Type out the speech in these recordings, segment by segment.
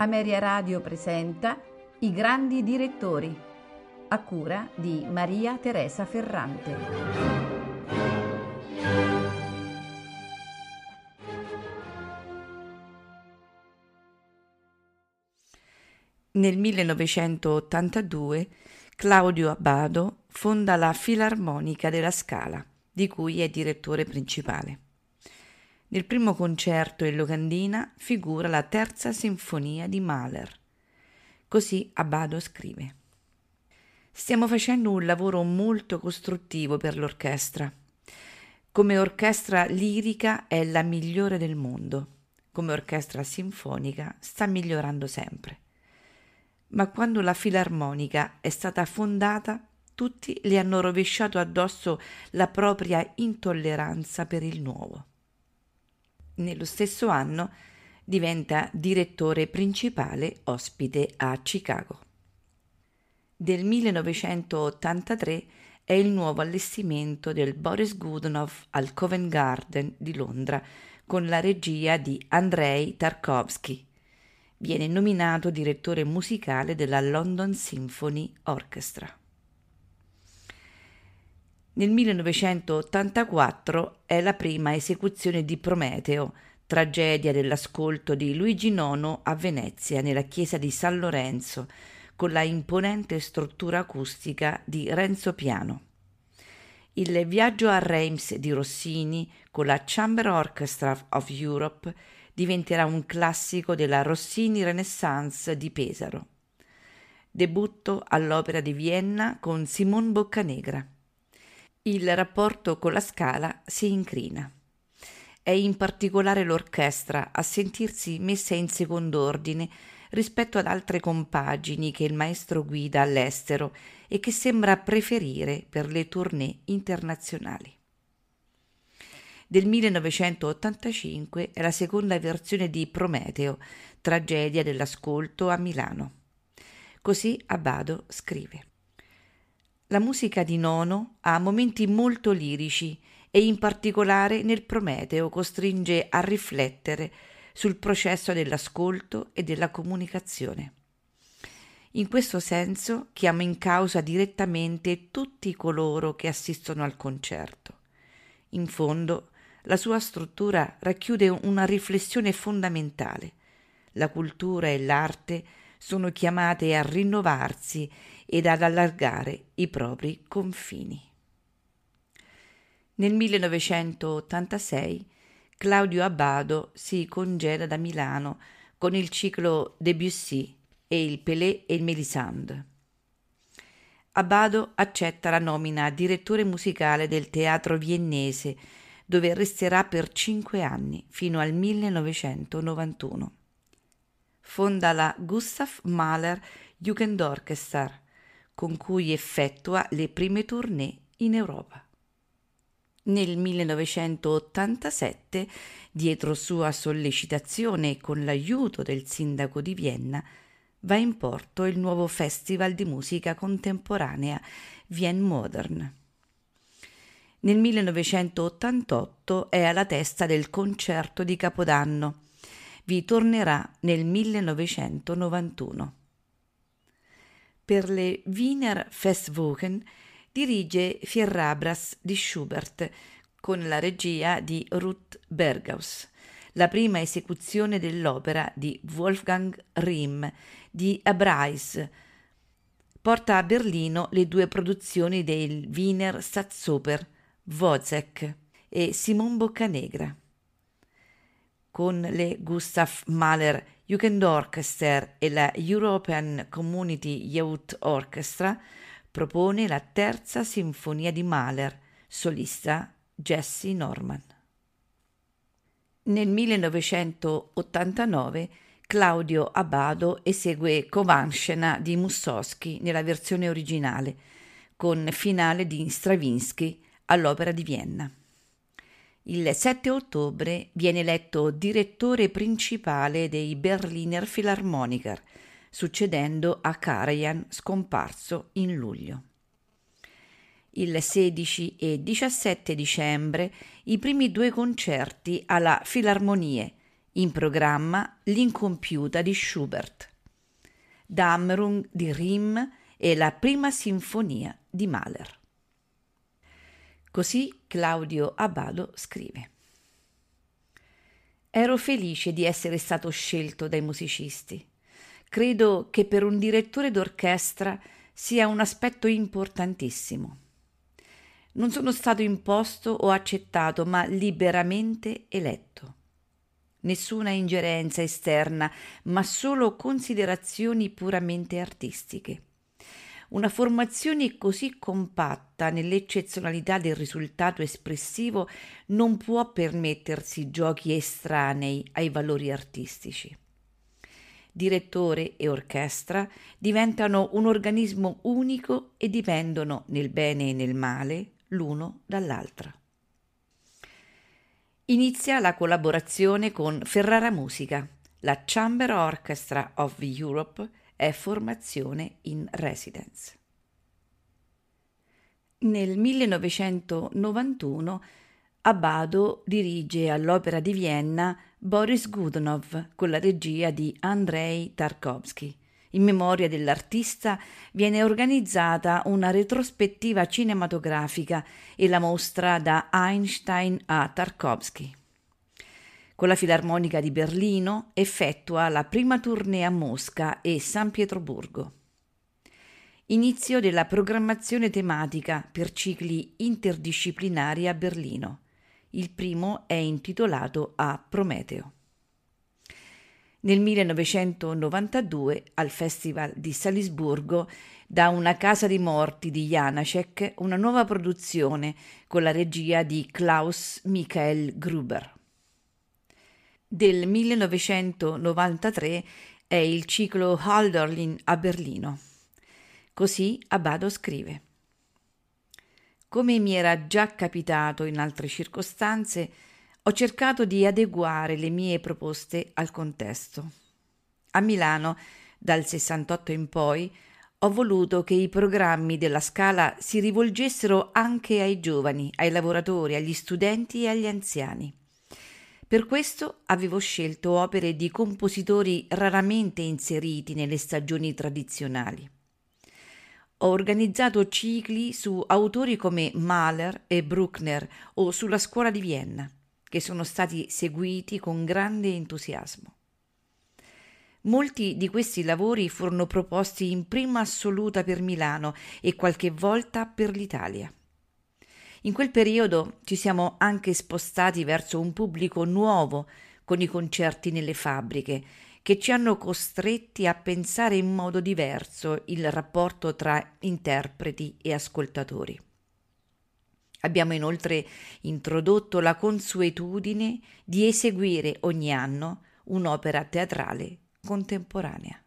Ameria Radio presenta I grandi direttori, a cura di Maria Teresa Ferrante. Nel 1982 Claudio Abbado fonda la Filarmonica della Scala, di cui è direttore principale. Nel primo concerto in locandina figura la terza sinfonia di Mahler. Così Abbado scrive. Stiamo facendo un lavoro molto costruttivo per l'orchestra. Come orchestra lirica è la migliore del mondo. Come orchestra sinfonica sta migliorando sempre. Ma quando la filarmonica è stata fondata, tutti le hanno rovesciato addosso la propria intolleranza per il nuovo nello stesso anno diventa direttore principale ospite a Chicago. Del 1983 è il nuovo allestimento del Boris Godunov al Covent Garden di Londra con la regia di Andrei Tarkovsky. Viene nominato direttore musicale della London Symphony Orchestra. Nel 1984 è la prima esecuzione di Prometeo, tragedia dell'ascolto di Luigi IX a Venezia nella chiesa di San Lorenzo, con la imponente struttura acustica di Renzo Piano. Il viaggio a Reims di Rossini con la Chamber Orchestra of Europe diventerà un classico della Rossini Renaissance di Pesaro. Debutto all'Opera di Vienna con Simon Boccanegra il rapporto con la scala si incrina. È in particolare l'orchestra a sentirsi messa in secondo ordine rispetto ad altre compagini che il maestro guida all'estero e che sembra preferire per le tournée internazionali. Del 1985 è la seconda versione di Prometeo, tragedia dell'ascolto a Milano. Così Abbado scrive. La musica di Nono ha momenti molto lirici e in particolare nel Prometeo costringe a riflettere sul processo dell'ascolto e della comunicazione. In questo senso chiama in causa direttamente tutti coloro che assistono al concerto. In fondo, la sua struttura racchiude una riflessione fondamentale. La cultura e l'arte sono chiamate a rinnovarsi ed ad allargare i propri confini. Nel 1986 Claudio Abbado si congeda da Milano con il ciclo Debussy e il Pelé e il Mélisande. Abbado accetta la nomina a direttore musicale del teatro viennese, dove resterà per cinque anni, fino al 1991. Fonda la Gustav Mahler Jugendorchester, con cui effettua le prime tournée in Europa. Nel 1987, dietro sua sollecitazione e con l'aiuto del sindaco di Vienna, va in porto il nuovo Festival di musica contemporanea Wien Modern. Nel 1988 è alla testa del concerto di Capodanno. Vi tornerà nel 1991 per le Wiener Festwochen dirige Fierrabras di Schubert con la regia di Ruth Berghaus, la prima esecuzione dell'opera di Wolfgang Rihm di Abrais. Porta a Berlino le due produzioni del Wiener Staatsoper Wozzeck e Simon Boccanegra. Con le Gustav Mahler Jugendorchester e la European Community Youth Orchestra propone la terza sinfonia di Mahler, solista Jesse Norman. Nel 1989 Claudio Abbado esegue Kovanshena di Mussowski nella versione originale, con finale di Stravinsky all'Opera di Vienna. Il 7 ottobre viene eletto direttore principale dei Berliner Philharmoniker, succedendo a Karajan scomparso in luglio. Il 16 e 17 dicembre i primi due concerti alla Filarmonie, In programma L'incompiuta di Schubert, Dammerung di Riem e la prima sinfonia di Mahler. Così Claudio Abbado scrive. Ero felice di essere stato scelto dai musicisti. Credo che per un direttore d'orchestra sia un aspetto importantissimo. Non sono stato imposto o accettato, ma liberamente eletto. Nessuna ingerenza esterna, ma solo considerazioni puramente artistiche. Una formazione così compatta nell'eccezionalità del risultato espressivo non può permettersi giochi estranei ai valori artistici. Direttore e orchestra diventano un organismo unico e dipendono nel bene e nel male l'uno dall'altra. Inizia la collaborazione con Ferrara Musica, la Chamber Orchestra of Europe è formazione in residence. Nel 1991 Abbado dirige all'Opera di Vienna Boris Godunov con la regia di Andrei Tarkovsky. In memoria dell'artista viene organizzata una retrospettiva cinematografica e la mostra da Einstein a Tarkovsky con la Filarmonica di Berlino effettua la prima tournée a Mosca e San Pietroburgo. Inizio della programmazione tematica per cicli interdisciplinari a Berlino. Il primo è intitolato a Prometeo. Nel 1992 al Festival di Salisburgo da una casa di morti di Janacek una nuova produzione con la regia di Klaus Michael Gruber del 1993 è il ciclo Hölderlin a Berlino. Così Abbado scrive. Come mi era già capitato in altre circostanze, ho cercato di adeguare le mie proposte al contesto. A Milano, dal 68 in poi, ho voluto che i programmi della Scala si rivolgessero anche ai giovani, ai lavoratori, agli studenti e agli anziani. Per questo avevo scelto opere di compositori raramente inseriti nelle stagioni tradizionali. Ho organizzato cicli su autori come Mahler e Bruckner o sulla scuola di Vienna, che sono stati seguiti con grande entusiasmo. Molti di questi lavori furono proposti in prima assoluta per Milano e qualche volta per l'Italia. In quel periodo ci siamo anche spostati verso un pubblico nuovo con i concerti nelle fabbriche, che ci hanno costretti a pensare in modo diverso il rapporto tra interpreti e ascoltatori. Abbiamo inoltre introdotto la consuetudine di eseguire ogni anno un'opera teatrale contemporanea.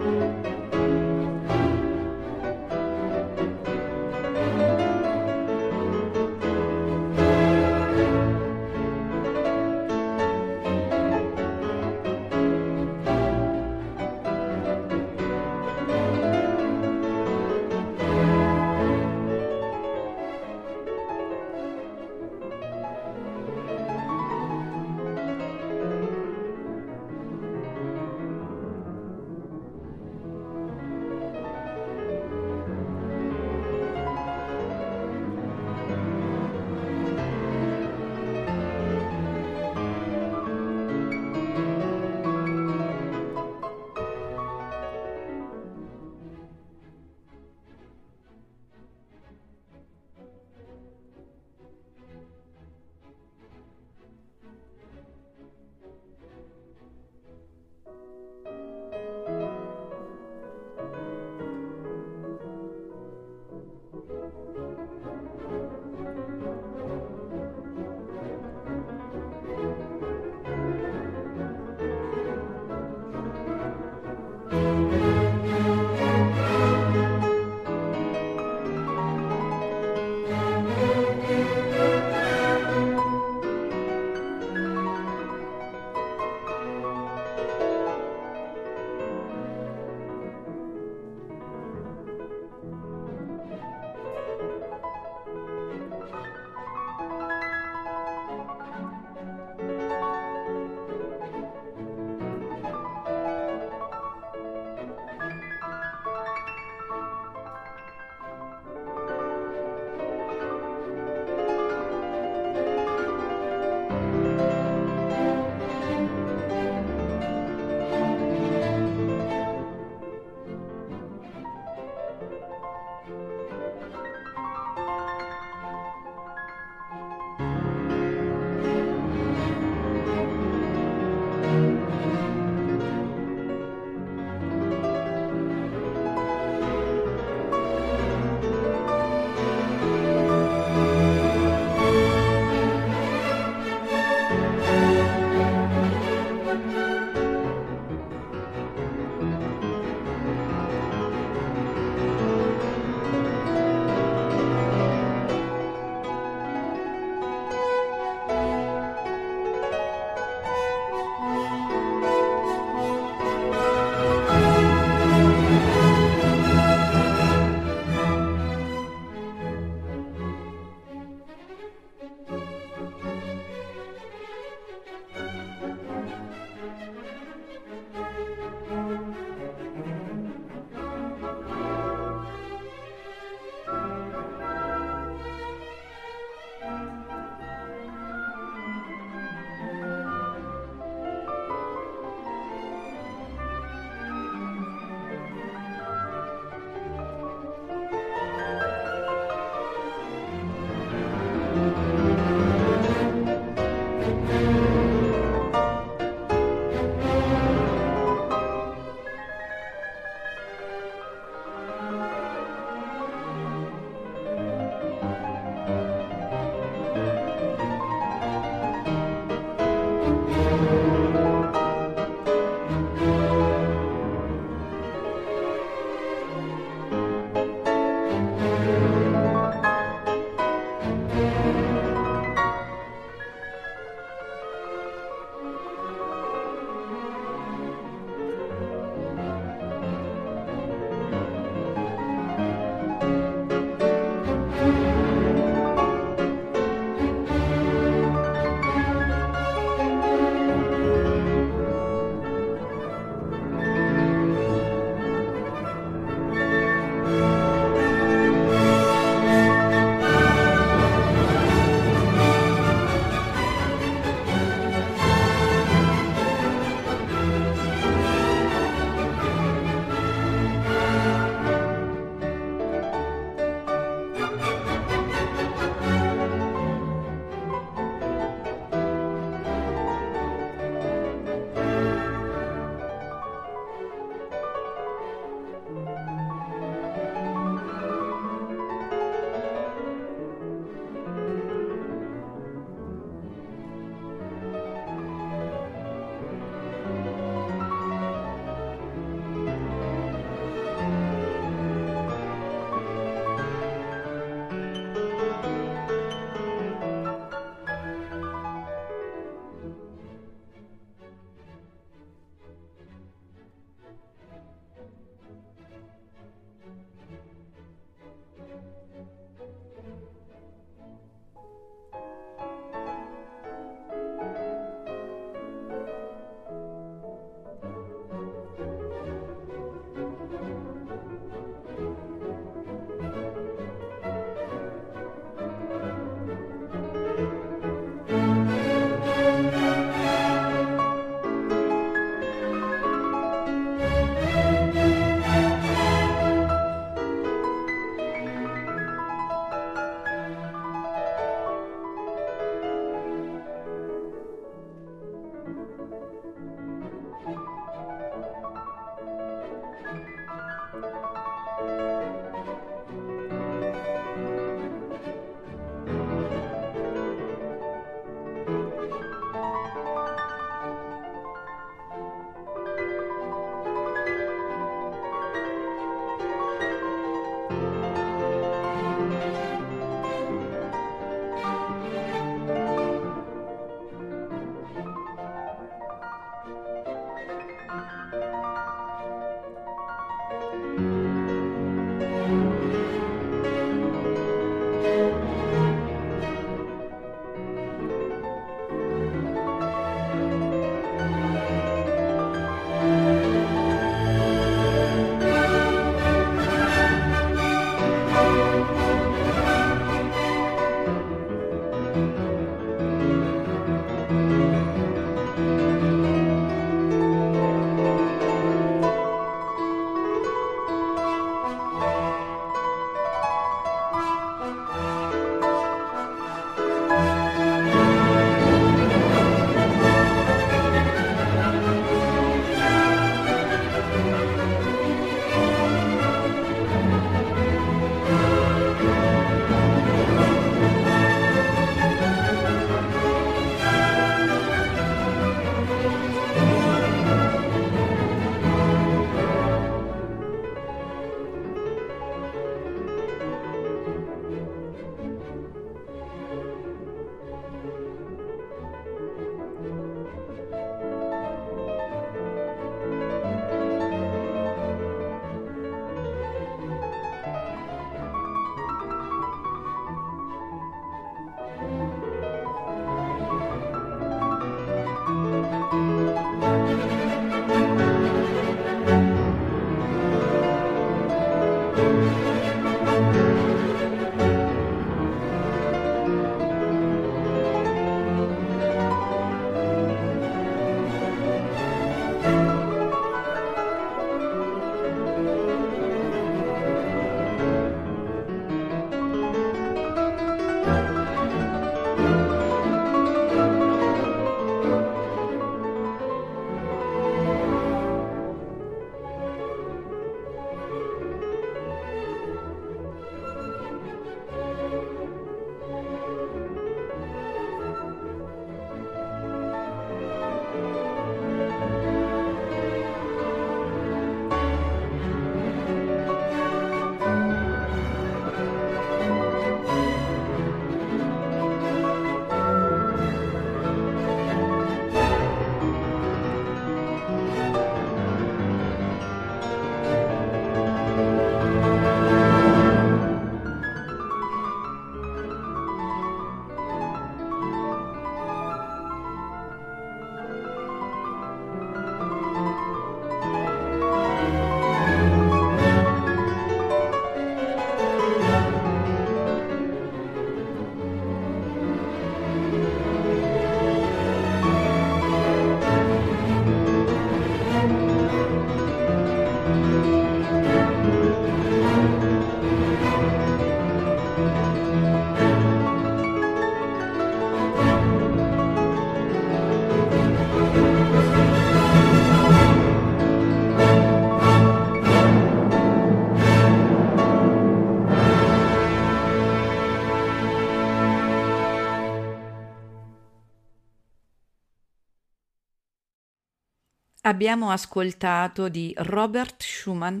Abbiamo ascoltato di Robert Schumann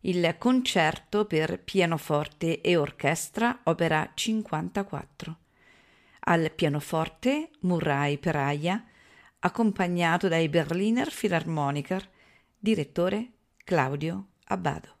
il concerto per pianoforte e orchestra, opera 54. Al pianoforte Murray Peraia, accompagnato dai Berliner Philharmoniker, direttore Claudio Abbado.